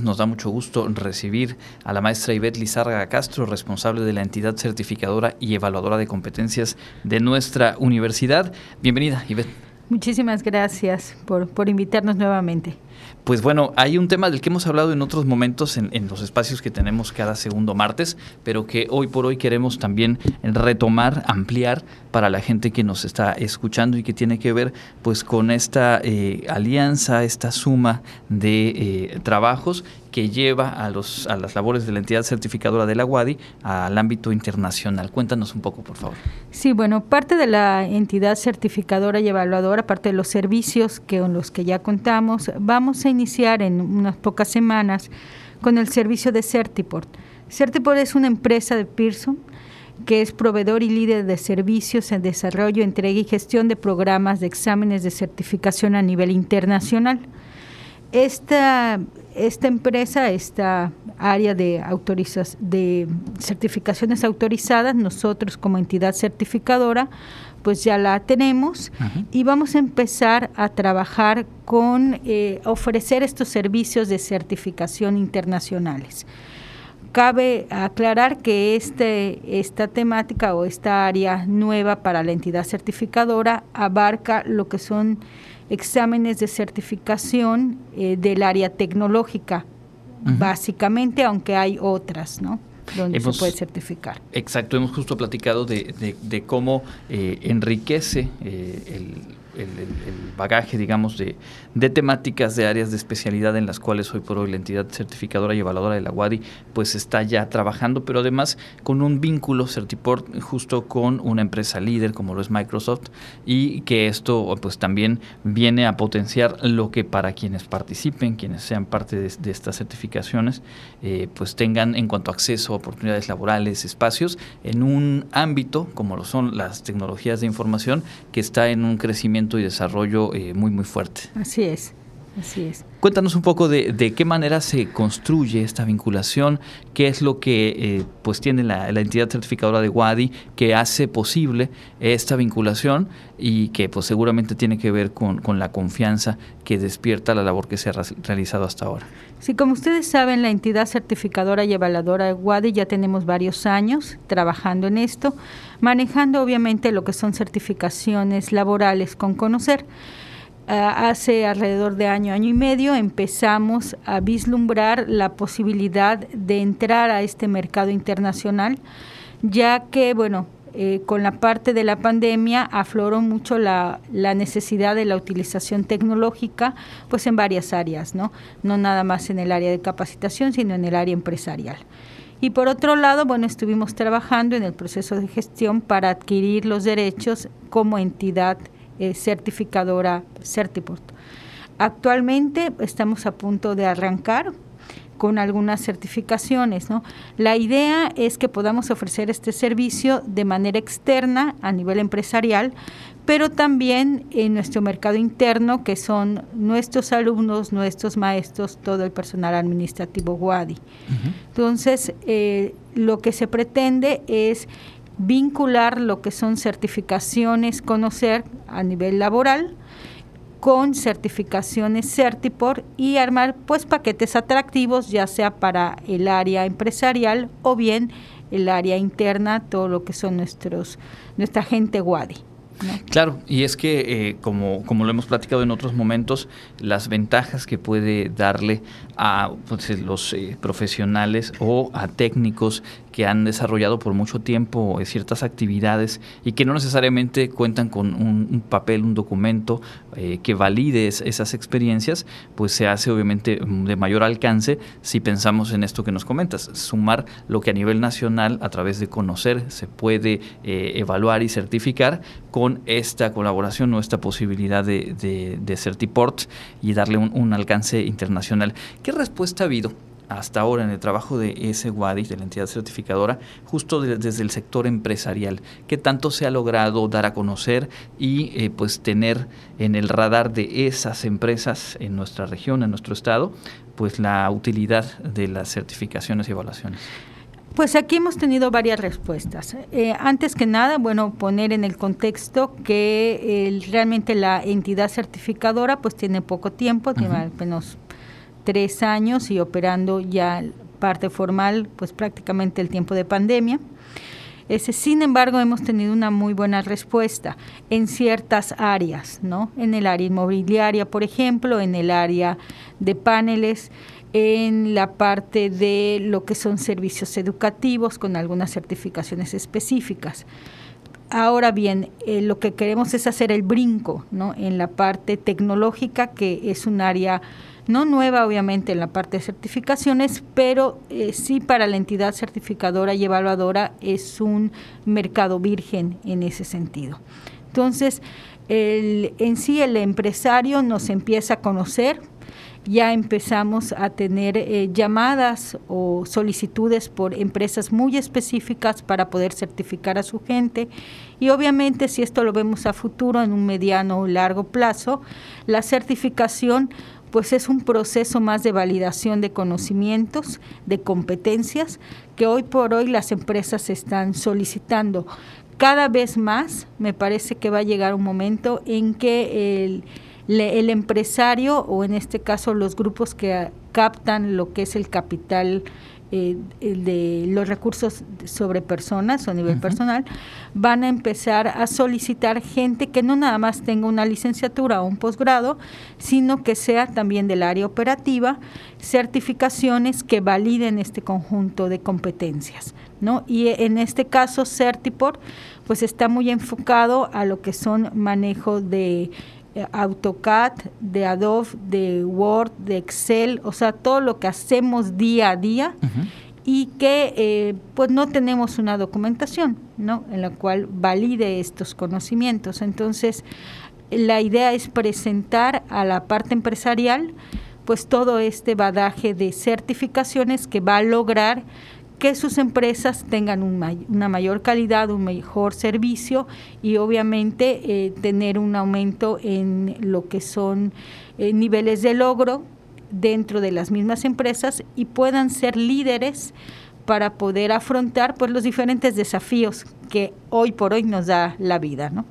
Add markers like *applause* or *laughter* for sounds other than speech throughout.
Nos da mucho gusto recibir a la maestra Ivette Lizárraga Castro, responsable de la entidad certificadora y evaluadora de competencias de nuestra universidad. Bienvenida, Ivette. Muchísimas gracias por, por invitarnos nuevamente. Pues bueno, hay un tema del que hemos hablado en otros momentos en, los espacios que tenemos cada segundo martes, pero que hoy por hoy queremos también retomar, ampliar para la gente que nos está escuchando y que tiene que ver pues con esta eh, alianza, esta suma de eh, trabajos que lleva a, los, a las labores de la entidad certificadora de la UADI al ámbito internacional. Cuéntanos un poco, por favor. Sí, bueno, parte de la entidad certificadora y evaluadora, parte de los servicios que, con los que ya contamos, vamos a iniciar en unas pocas semanas con el servicio de Certiport. Certiport es una empresa de Pearson que es proveedor y líder de servicios en desarrollo, entrega y gestión de programas de exámenes de certificación a nivel internacional. Esta, esta empresa, esta área de, de certificaciones autorizadas, nosotros como entidad certificadora, pues ya la tenemos y vamos a empezar a trabajar con eh, ofrecer estos servicios de certificación internacionales. Cabe aclarar que este, esta temática o esta área nueva para la entidad certificadora abarca lo que son exámenes de certificación eh, del área tecnológica, básicamente, aunque hay otras, ¿no? donde se puede certificar. Exacto, hemos justo platicado de, de, cómo eh, enriquece eh, el el, bagaje, digamos, de, de, temáticas de áreas de especialidad en las cuales hoy por hoy la entidad certificadora y evaluadora de la UADI pues está ya trabajando, pero además con un vínculo Certiport justo con una empresa líder como lo es Microsoft y que esto pues también viene a potenciar lo que para quienes participen, quienes sean parte de, estas certificaciones, eh, pues tengan en cuanto a acceso oportunidades laborales, espacios, en un ámbito como lo son las tecnologías de información que está en un crecimiento y desarrollo eh, muy, muy fuerte. Así es. Así es. Cuéntanos un poco de, de, qué manera se construye esta vinculación, qué es lo que eh, pues tiene la, entidad certificadora de WADI que hace posible esta vinculación y que pues seguramente tiene que ver con, con la confianza que despierta la labor que se ha realizado hasta ahora. Sí, como ustedes saben, la entidad certificadora y evaluadora de WADI ya tenemos varios años trabajando en esto, manejando obviamente lo que son certificaciones laborales con conocer. Ah, hace alrededor de año, año y medio, empezamos a vislumbrar la posibilidad de entrar a este mercado internacional, ya que, bueno, eh, con la parte de la pandemia afloró mucho la, la, necesidad de la utilización tecnológica, pues en varias áreas, ¿no? No nada más en el área de capacitación, sino en el área empresarial. Y por otro lado, bueno, estuvimos trabajando en el proceso de gestión para adquirir los derechos como entidad eh, certificadora Certiport. Actualmente estamos a punto de arrancar con algunas certificaciones. ¿no? La idea es que podamos ofrecer este servicio de manera externa a nivel empresarial, pero también en nuestro mercado interno, que son nuestros alumnos, nuestros maestros, todo el personal administrativo WADI. Entonces, eh, lo que se pretende es vincular lo que son certificaciones, conocer a nivel laboral con certificaciones Certipor y armar pues paquetes atractivos ya sea para el área empresarial o bien el área interna, todo lo que son nuestros nuestra gente WADI. Claro, y es que eh, como, como lo hemos platicado en otros momentos, las ventajas que puede darle a pues, los eh, profesionales o a técnicos que han desarrollado por mucho tiempo ciertas actividades y que no necesariamente cuentan con un, papel, un documento eh, que valide esas experiencias, pues se hace obviamente de mayor alcance si pensamos en esto que nos comentas, sumar lo que a nivel nacional, a través de conocer, se puede eh, evaluar y certificar con esta colaboración o esta posibilidad de, de, de Certiport y darle un alcance internacional. ¿Qué respuesta ha habido hasta ahora en el trabajo de ese WADI, de la entidad certificadora, justo desde el sector empresarial? ¿Qué tanto se ha logrado dar a conocer y eh, pues tener en el radar de esas empresas en nuestra región, en nuestro estado, pues la utilidad de las certificaciones y evaluaciones? Pues aquí hemos tenido varias respuestas. Eh, antes que nada, bueno, poner en el contexto que realmente la entidad certificadora pues tiene poco tiempo, tiene apenas tres años y operando ya parte formal, pues prácticamente el tiempo de pandemia. Ese, sin embargo, hemos tenido una muy buena respuesta en ciertas áreas, ¿no? En el área inmobiliaria, por ejemplo, en el área de paneles, en la parte de lo que son servicios educativos con algunas certificaciones específicas. Ahora bien, eh, lo que queremos es hacer el brinco ¿no? en la parte tecnológica, que es un área no nueva obviamente en la parte de certificaciones, pero eh, sí para la entidad certificadora y evaluadora es un mercado virgen en ese sentido. Entonces, el, en sí el empresario nos empieza a conocer, ya empezamos a tener eh, llamadas o solicitudes por empresas muy específicas para poder certificar a su gente y obviamente si esto lo vemos a futuro en un mediano o largo plazo, la certificación pues es un proceso más de validación de conocimientos, de competencias, que hoy por hoy las empresas están solicitando. Cada vez más me parece que va a llegar un momento en que el el empresario o en este caso los grupos que captan lo que es el capital eh, de los recursos sobre personas o a nivel personal, van a empezar a solicitar gente que no nada más tenga una licenciatura o un posgrado, sino que sea también del área operativa, certificaciones que validen este conjunto de competencias. ¿no? Y en este caso, Certiport, pues está muy enfocado a lo que son manejo de AutoCAD, de Adobe, de Word, de Excel, o sea, todo lo que hacemos día a día y que eh, pues no tenemos una documentación, ¿no? En la cual valide estos conocimientos. Entonces, la idea es presentar a la parte empresarial pues todo este badaje de certificaciones que va a lograr que sus empresas tengan una mayor calidad, un mejor servicio y obviamente eh, tener un aumento en lo que son eh, niveles de logro dentro de las mismas empresas y puedan ser líderes para poder afrontar pues los diferentes desafíos que hoy por hoy nos da la vida, ¿no?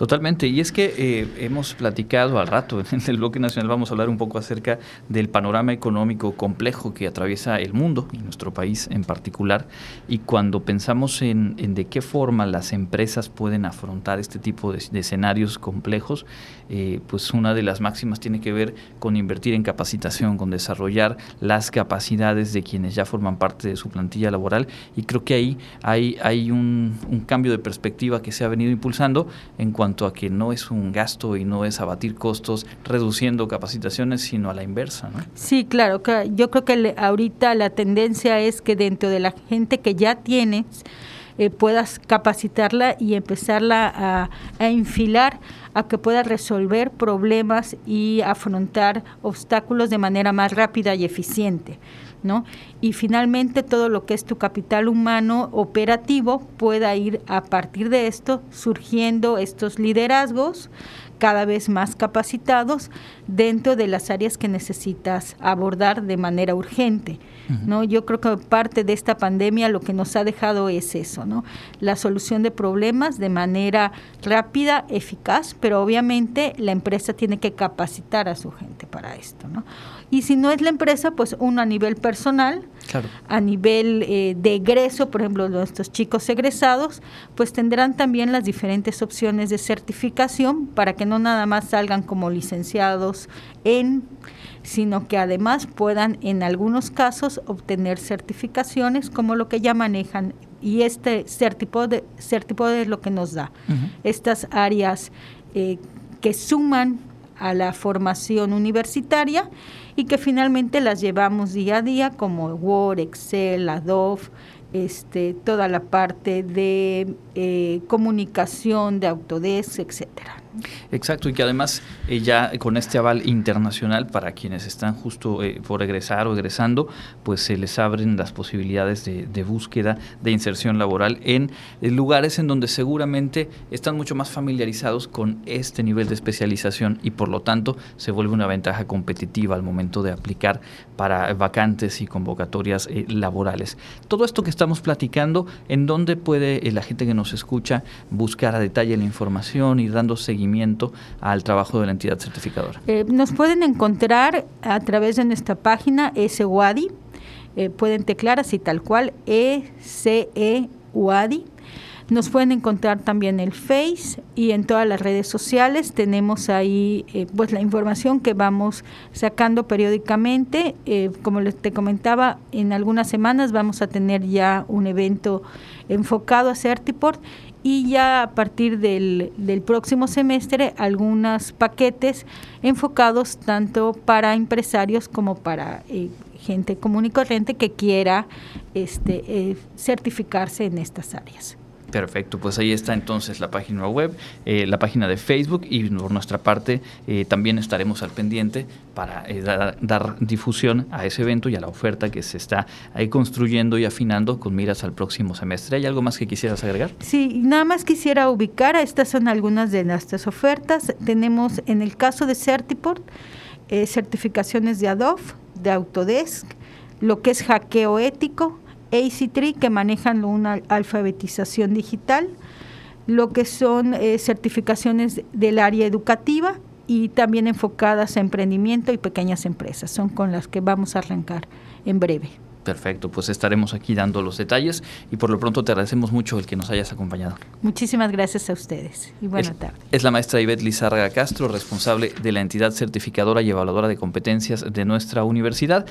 Totalmente, y es que eh, hemos platicado al rato *laughs* en el bloque nacional, vamos a hablar un poco acerca del panorama económico complejo que atraviesa el mundo y nuestro país en particular, y cuando pensamos en, de qué forma las empresas pueden afrontar este tipo de, escenarios complejos, eh, pues una de las máximas tiene que ver con invertir en capacitación, con desarrollar las capacidades de quienes ya forman parte de su plantilla laboral, y creo que ahí hay, un, un cambio de perspectiva que se ha venido impulsando en cuanto a que no es un gasto y no es abatir costos reduciendo capacitaciones, sino a la inversa. ¿no? Sí, claro. Yo creo que ahorita la tendencia es que dentro de la gente que ya tienes, eh, puedas capacitarla y empezarla a, a, infilar a que pueda resolver problemas y afrontar obstáculos de manera más rápida y eficiente. ¿No? Y finalmente todo lo que es tu capital humano operativo pueda ir a partir de esto surgiendo estos liderazgos cada vez más capacitados dentro de las áreas que necesitas abordar de manera urgente. ¿no? Yo creo que parte de esta pandemia lo que nos ha dejado es eso, ¿no? la solución de problemas de manera rápida, eficaz, pero obviamente la empresa tiene que capacitar a su gente para esto. ¿no? Y si no es la empresa, pues uno a nivel personal, a nivel eh, de egreso, por ejemplo, nuestros chicos egresados, pues tendrán también las diferentes opciones de certificación para que no nada más salgan como licenciados en sino que además puedan en algunos casos obtener certificaciones como lo que ya manejan. Y este certipod es lo que nos da. Estas áreas eh, que suman a la formación universitaria y que finalmente las llevamos día a día como Word, Excel, Adobe, este, toda la parte de eh, comunicación, de Autodesk, etcétera. Exacto, y que además eh, ya con este aval internacional para quienes están justo eh, por egresar o egresando, pues se les abren las posibilidades de, búsqueda, de inserción laboral en, lugares en donde seguramente están mucho más familiarizados con este nivel de especialización y por lo tanto se vuelve una ventaja competitiva al momento de aplicar para vacantes y convocatorias eh, laborales. Todo esto que estamos platicando, ¿en dónde puede la gente que nos escucha buscar a detalle la información y dando seguimiento? Seguimiento al trabajo de la entidad certificadora? Eh, nos pueden encontrar a través de nuestra página SWADI, eh, pueden teclar así tal cual, E-C-E-WADI. Nos pueden encontrar también el Face y en todas las redes sociales. Tenemos ahí eh, pues la información que vamos sacando periódicamente. Eh, como les te comentaba, en algunas semanas vamos a tener ya un evento enfocado a Certiport y ya a partir del, del, próximo semestre algunos paquetes enfocados tanto para empresarios como para eh, gente común y corriente que quiera este, eh, certificarse en estas áreas. Perfecto, pues ahí está entonces la página web, eh, la página de Facebook y por nuestra parte eh, también estaremos al pendiente para eh, dar, dar, difusión a ese evento y a la oferta que se está ahí construyendo y afinando con miras al próximo semestre. ¿Hay algo más que quisieras agregar? Sí, nada más quisiera ubicar, estas son algunas de nuestras ofertas. Tenemos en el caso de Certiport certificaciones de Adobe, de Autodesk, lo que es hackeo ético, AC3 que manejan una alfabetización digital, lo que son eh, certificaciones del área educativa y también enfocadas a emprendimiento y pequeñas empresas. Son con las que vamos a arrancar en breve. Perfecto, pues estaremos aquí dando los detalles y por lo pronto te agradecemos mucho el que nos hayas acompañado. Muchísimas gracias a ustedes y buena tarde. Es la maestra Ivette Lizárraga Castro, responsable de la entidad certificadora y evaluadora de competencias de nuestra universidad.